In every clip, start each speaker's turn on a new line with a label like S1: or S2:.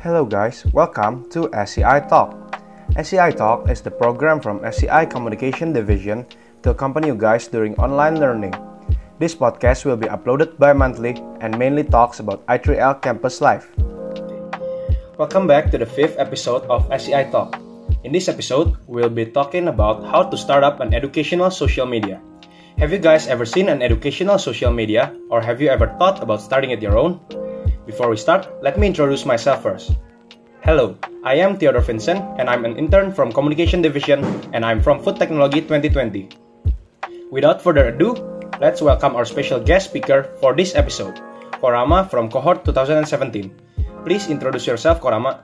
S1: Hello guys, welcome to SCI Talk. SCI Talk is the program from SCI Communication Division to accompany you guys during online learning. This podcast will be uploaded bi-monthly and mainly talks about I3L campus life. Welcome back to the fifth episode of SCI Talk. In this episode, we'll be talking about how to start up an educational social media. Have you guys ever seen an educational social media or have you ever thought about starting it your own? Before we start, let me introduce myself first. Hello, I am Theodore Vincent and I'm an intern from Communication Division and I'm from Food Technology 2020. Without further ado, let's welcome our special guest speaker for this episode, Korama from Cohort 2017. Please introduce yourself, Korama.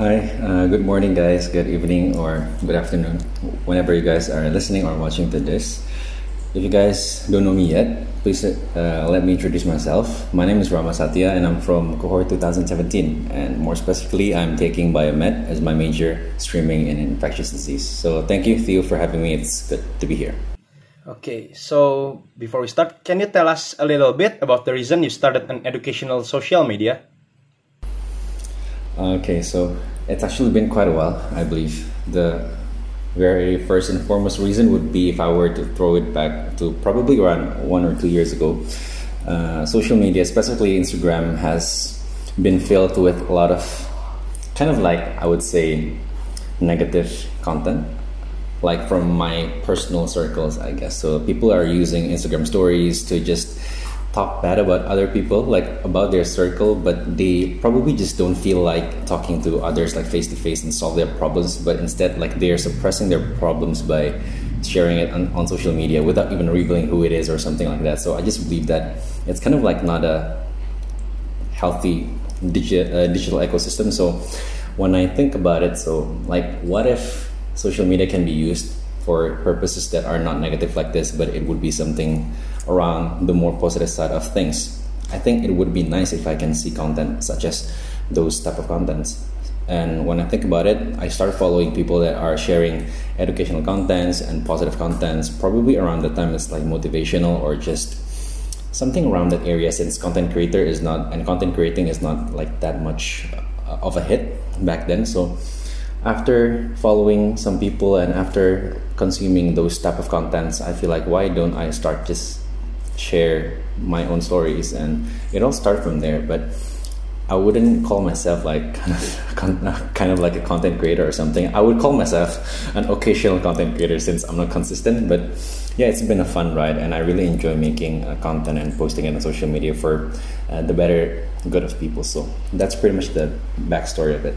S2: Hi, uh, good morning, guys. Good evening or good afternoon, whenever you guys are listening or watching to this. If you guys don't know me yet, please uh, let me introduce myself. My name is Rama Satya and I'm from cohort 2017. And more specifically, I'm taking biomed as my major, streaming in infectious disease. So thank you, Theo, for having me. It's good to be here.
S1: Okay, so before we start, can you tell us a little bit about the reason you started an educational social media?
S2: Okay, so it's actually been quite a while, I believe. The very first and foremost reason would be if I were to throw it back to probably around one or two years ago. Uh, social media, specifically Instagram, has been filled with a lot of kind of like I would say negative content, like from my personal circles, I guess. So people are using Instagram stories to just talk bad about other people, like about their circle, but they probably just don't feel like talking to others like face to face and solve their problems, but instead like they're suppressing their problems by sharing it on, on social media without even revealing who it is or something like that. So I just believe that it's kind of like not a healthy digi- uh, digital ecosystem. So when I think about it, so like what if social media can be used for purposes that are not negative like this, but it would be something around the more positive side of things. I think it would be nice if I can see content such as those type of contents. And when I think about it, I start following people that are sharing educational contents and positive contents, probably around the time it's like motivational or just something around that area since content creator is not and content creating is not like that much of a hit back then. So after following some people and after consuming those type of contents, I feel like why don't I start just share my own stories and it all start from there but i wouldn't call myself like kind of, kind of like a content creator or something i would call myself an occasional content creator since i'm not consistent but yeah it's been a fun ride and i really enjoy making uh, content and posting it on social media for uh, the better good of people so that's pretty much the backstory of it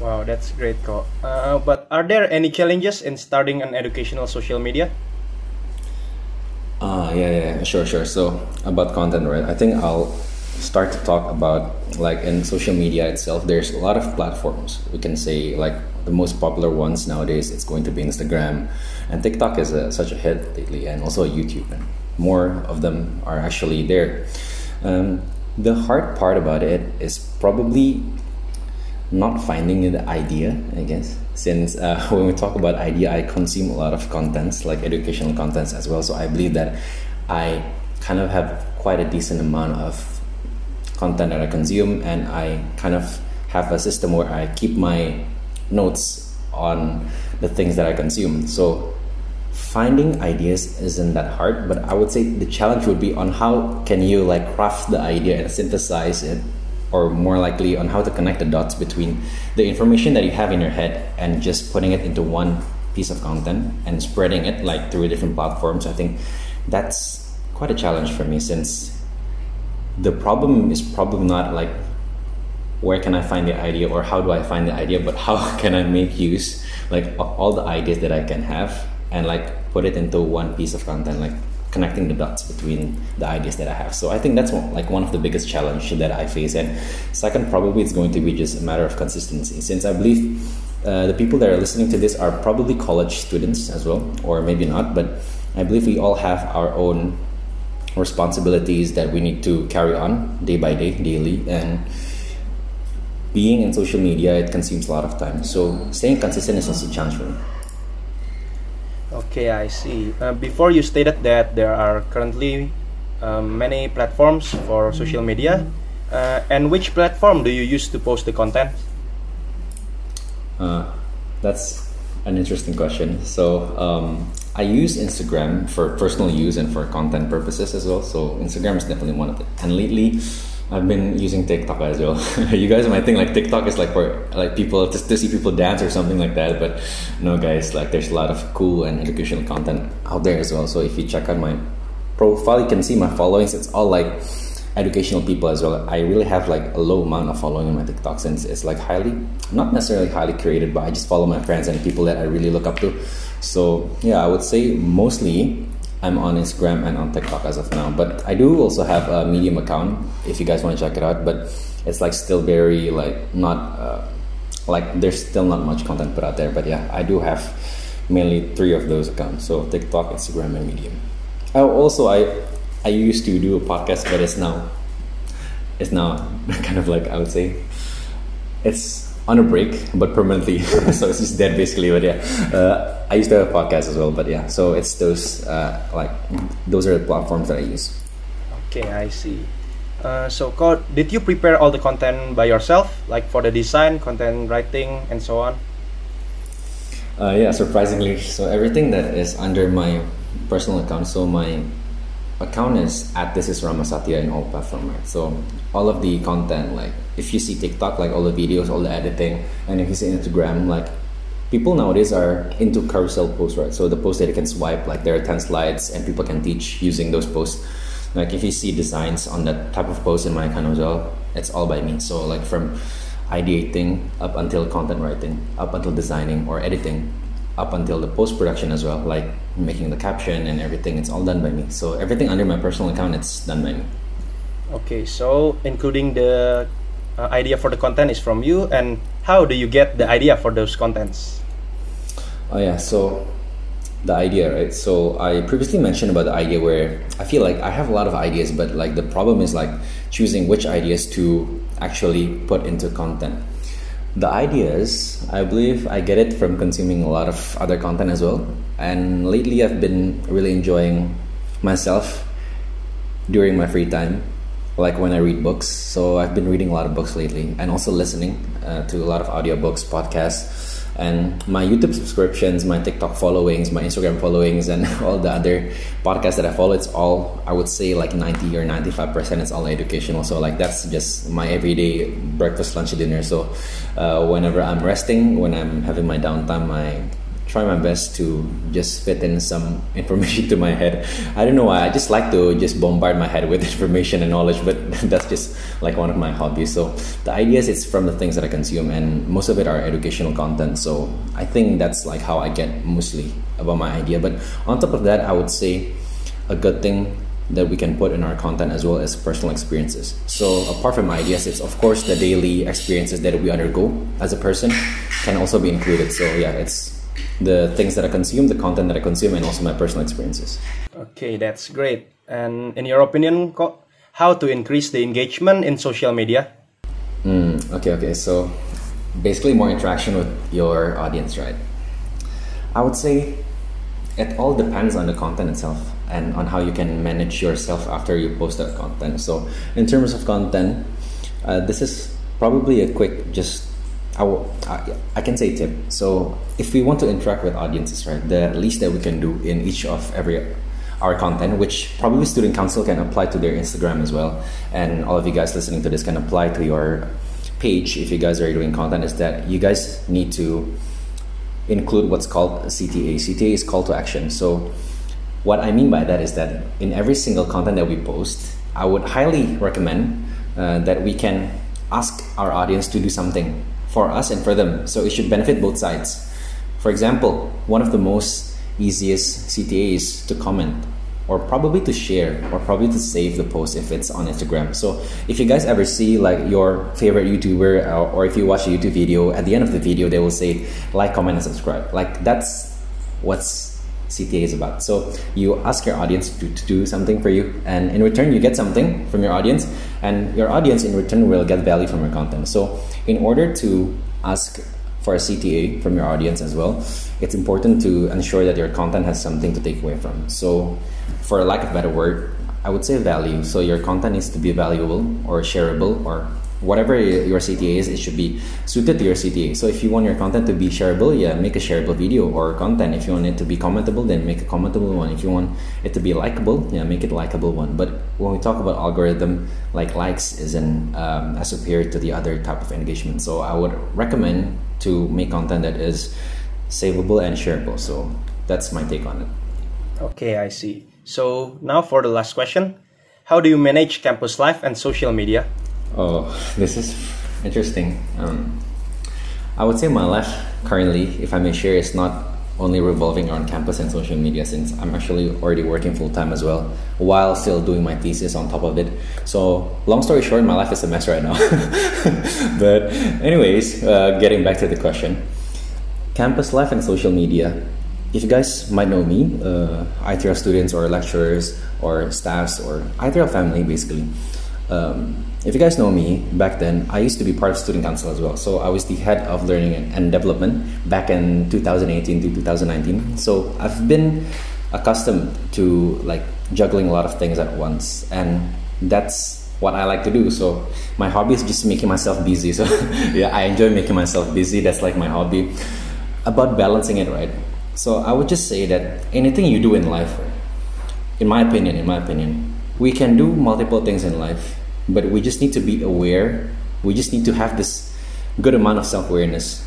S1: Wow, that's great. Uh, but are there any challenges in starting an educational social media?
S2: Ah, yeah, yeah, sure, sure. So about content, right? I think I'll start to talk about like in social media itself. There's a lot of platforms. We can say like the most popular ones nowadays. It's going to be Instagram, and TikTok is a, such a hit lately, and also YouTube. And more of them are actually there. Um, the hard part about it is probably not finding the idea, I guess since uh, when we talk about idea i consume a lot of contents like educational contents as well. So i believe that i kind of have quite a decent amount of content that i consume and i kind of have a system where i keep my notes on the things that i consume. So finding ideas isn't that hard but i would say the challenge would be on how can you like craft the idea and synthesize it or more likely on how to connect the dots between the information that you have in your head and just putting it into one piece of content and spreading it like through different platforms. I think that's quite a challenge for me since the problem is probably not like where can i find the idea or how do i find the idea but how can i make use like all the ideas that i can have and like put it into one piece of content. Like connecting the dots between the ideas that I have. So I think that's one, like one of the biggest challenge that I face. And second, probably it's going to be just a matter of consistency, since I believe uh, the people that are listening to this are probably college students as well, or maybe not. But I believe we all have our own responsibilities that we need to carry on day by day, daily, and being in social media it consumes a lot of time. So staying consistent is also a challenge for me.
S1: Okay, I see. Uh, before you stated that there are currently um, many platforms for social media, Uh, and which platform do you use to post the content?
S2: Uh, that's an interesting question. So um, I use Instagram for personal use and for content purposes as well. So Instagram is definitely one of it. And lately, I've been using TikTok as well. you guys might think like TikTok is like for like people to, to see people dance or something like that, but no, guys. Like there's a lot of cool and educational content out there as well. So if you check out my profile, you can see my followings. It's all like educational people as well. I really have like a low amount of following on my TikTok since it's like highly, not necessarily highly created, but I just follow my friends and people that I really look up to. So yeah, I would say mostly I'm on Instagram and on TikTok as of now. But I do also have a Medium account if you guys want to check it out. But it's like still very like not uh, like there's still not much content put out there. But yeah, I do have mainly three of those accounts. So TikTok, Instagram, and Medium. Oh, also I I used to do a podcast, but it's now it's now kind of like I would say it's on a break, but permanently. so it's just dead basically. But yeah, uh, I used to have a podcast as well. But yeah, so it's those uh, like those are the platforms that I use.
S1: Okay, I see. Uh, so, did you prepare all the content by yourself, like for the design, content writing, and so on?
S2: Uh, yeah, surprisingly, so everything that is under my personal account, so my account is at this is Ramasatya in all platform, right? So all of the content, like if you see TikTok, like all the videos, all the editing, and if you see Instagram, like people nowadays are into carousel posts, right? So the posts that you can swipe, like there are 10 slides and people can teach using those posts. Like if you see designs on that type of post in my account as well, it's all by me. So like from ideating up until content writing, up until designing or editing, up until the post production as well, like making the caption and everything. It's all done by me. So everything under my personal account, it's done by me.
S1: Okay, so including the uh, idea for the content is from you, and how do you get the idea for those contents?
S2: Oh yeah, so the idea, right? So I previously mentioned about the idea where I feel like I have a lot of ideas, but like the problem is like choosing which ideas to actually put into content the ideas, I believe I get it from consuming a lot of other content as well. And lately, I've been really enjoying myself during my free time, like when I read books. So I've been reading a lot of books lately and also listening uh, to a lot of audiobooks, podcasts and my YouTube subscriptions, my TikTok followings, my Instagram followings, and all the other podcasts that I follow, it's all I would say like ninety or ninety five percent. It's all educational. So like that's just my everyday breakfast, lunch, dinner. So uh, whenever I'm resting, when I'm having my downtime, my try my best to just fit in some information to my head. I don't know why. I just like to just bombard my head with information and knowledge, but that's just like one of my hobbies. So the ideas it's from the things that I consume, and most of it are educational content. So I think that's like how I get mostly about my idea. But on top of that, I would say a good thing that we can put in our content as well as personal experiences. So apart from ideas, it's of course the daily experiences that we undergo as a person can also be included. So yeah, it's the things that I consume, the content that I consume, and also my personal experiences.
S1: Okay, that's great. And in your opinion, how to increase the engagement in social media?
S2: Mm, okay, okay. So basically, more interaction with your audience, right? I would say it all depends on the content itself and on how you can manage yourself after you post that content. So, in terms of content, uh, this is probably a quick just I, I can say tip. So if we want to interact with audiences, right, the least that we can do in each of every our content, which probably student council can apply to their Instagram as well, and all of you guys listening to this can apply to your page if you guys are doing content, is that you guys need to include what's called CTA. CTA is call to action. So what I mean by that is that in every single content that we post, I would highly recommend uh, that we can ask our audience to do something for us and for them. So it should benefit both sides. For example, one of the most easiest CTA is to comment or probably to share or probably to save the post if it's on Instagram. So if you guys ever see like your favorite YouTuber or, or if you watch a YouTube video, at the end of the video they will say like, comment, and subscribe. Like that's what's CTA is about. So you ask your audience to, to do something for you, and in return, you get something from your audience, and your audience in return will get value from your content. So, in order to ask for a CTA from your audience as well, it's important to ensure that your content has something to take away from. So, for lack of better word, I would say value. So your content needs to be valuable or shareable or whatever your CTA is, it should be suited to your CTA. So if you want your content to be shareable, yeah, make a shareable video or content. If you want it to be commentable, then make a commentable one. If you want it to be likable, yeah, make it likable one. But when we talk about algorithm, like likes isn't um, as superior to the other type of engagement. So I would recommend to make content that is savable and shareable. So that's my take on it.
S1: Okay, I see. So now for the last question. How do you manage campus life and social media?
S2: Oh, this is interesting. Um, I would say my life currently, if I may share, is not only revolving around campus and social media since I'm actually already working full time as well while still doing my thesis on top of it. So, long story short, my life is a mess right now. but, anyways, uh, getting back to the question campus life and social media. If you guys might know me, uh, I3L students or lecturers or staffs or I3L family basically. Um, if you guys know me back then, I used to be part of student council as well. So I was the head of learning and development back in 2018 to 2019. So I've been accustomed to like juggling a lot of things at once, and that's what I like to do. So my hobby is just making myself busy. So yeah, I enjoy making myself busy. That's like my hobby. About balancing it right. So I would just say that anything you do in life, in my opinion, in my opinion, we can do multiple things in life but we just need to be aware. We just need to have this good amount of self-awareness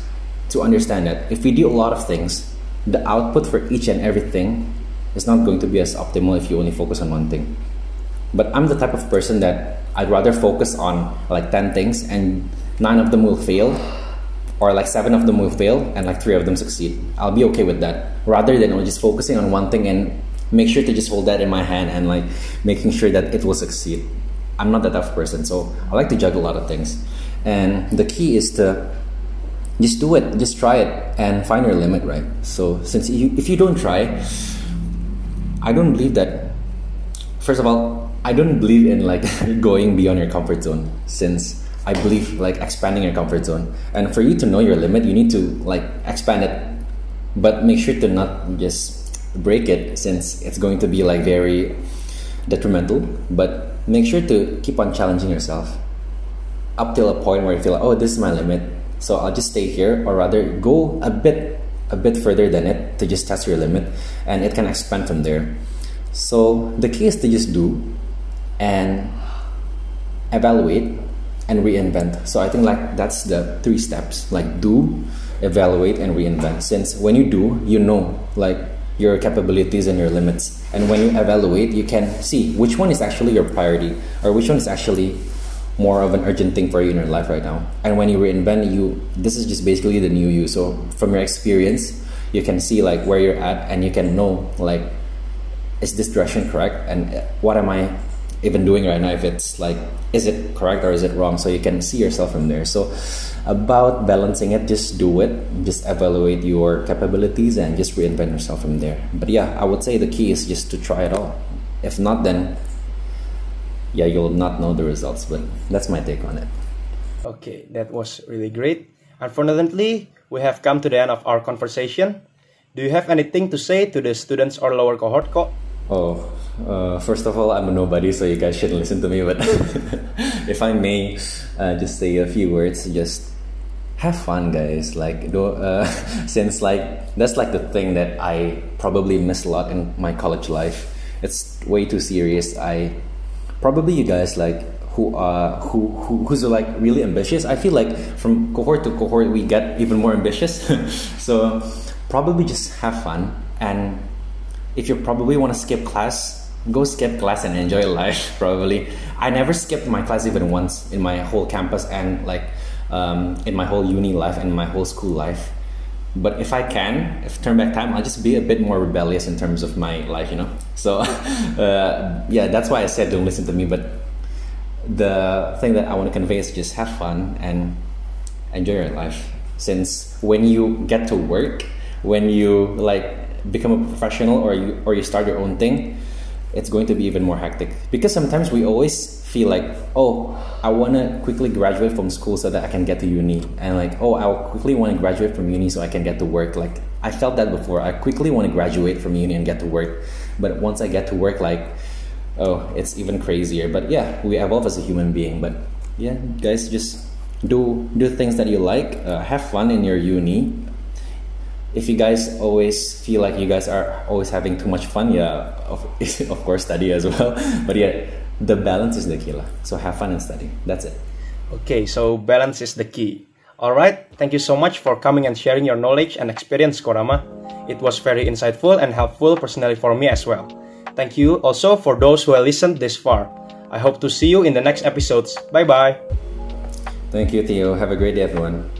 S2: to understand that if we do a lot of things the output for each and everything is not going to be as optimal if you only focus on one thing. But i'm the type of person that i'd rather focus on like 10 things and nine of them will fail or like seven of them will fail and like three of them succeed. I'll be okay with that rather than just focusing on one thing and make sure to just hold that in my hand and like making sure that it will succeed I'm not that type of person, so I like to juggle a lot of things. And the key is to just do it, just try it, and find your limit, right? So since you, if you don't try, I don't believe that. First of all, I don't believe in like going beyond your comfort zone, since I believe like expanding your comfort zone. And for you to know your limit, you need to like expand it, but make sure to not just break it, since it's going to be like very detrimental. But make sure to keep on challenging yourself up till a point where you feel like, oh, this is my limit. So I'll just stay here, or rather go a bit a bit further than it to just test your limit, and it can expand from there. So the key is to just do and evaluate and reinvent. So I think like that's the three steps: like do, evaluate, and reinvent. Since when you do, you know like your capabilities and your limits. And when you evaluate, you can see which one is actually your priority or which one is actually more of an urgent thing for you in your life right now. And when you reinvent, you this is just basically the new you. So from your experience, you can see like where you're at and you can know like is this direction correct and what am I even doing right now if it's like is it correct or is it wrong? So you can see yourself from there. So about balancing it just do it. Just evaluate your capabilities and just reinvent yourself from there. But yeah i would say the key is just to try it all. If not then yeah you'll not know the results but that's my take on it.
S1: Okay that was really great. Unfortunately we have come to the end of our conversation. Do you have anything to say to the students or lower cohort co-
S2: oh uh, first of all, I'm a nobody, so you guys shouldn't listen to me. But if I may, uh, just say a few words. Just have fun, guys. Like, do, uh, since like that's like the thing that I probably missed a lot in my college life. It's way too serious. I probably you guys like who are who, who who's like really ambitious. I feel like from cohort to cohort we get even more ambitious. so probably just have fun and if you probably want to skip class go skip class and enjoy life probably. I never skipped my class even once in my whole campus and like um, in my whole uni life and my whole school life. But if i can if turn back time i'll just be a bit more rebellious in terms of my life you know? So uh, yeah that's why i said don't listen to me but the thing that i want to convey is just have fun and enjoy your life. Since when you get to work when you like become a professional or you or you start your own thing it's going to be even more hectic because sometimes we always feel like oh i want to quickly graduate from school so that i can get to uni and like oh i quickly want to graduate from uni so i can get to work like i felt that before i quickly want to graduate from uni and get to work but once i get to work like oh, it's even crazier. But yeah, we evolve as a human being. But yeah, guys, just do do things that you like. Uh, have fun in your uni. If you guys always feel like you guys are always having too much fun, yeah, of, of course study as well. But yeah, the balance is the key lah. So have fun and study. That's it.
S1: Okay, so balance is the key. Alright, thank you so much for coming and sharing your knowledge and experience, Korama. It was very insightful and helpful personally for me as well. Thank you also for those who have listened this far. I hope to see you in the next episodes. Bye bye.
S2: Thank you, Theo. Have a great day, everyone.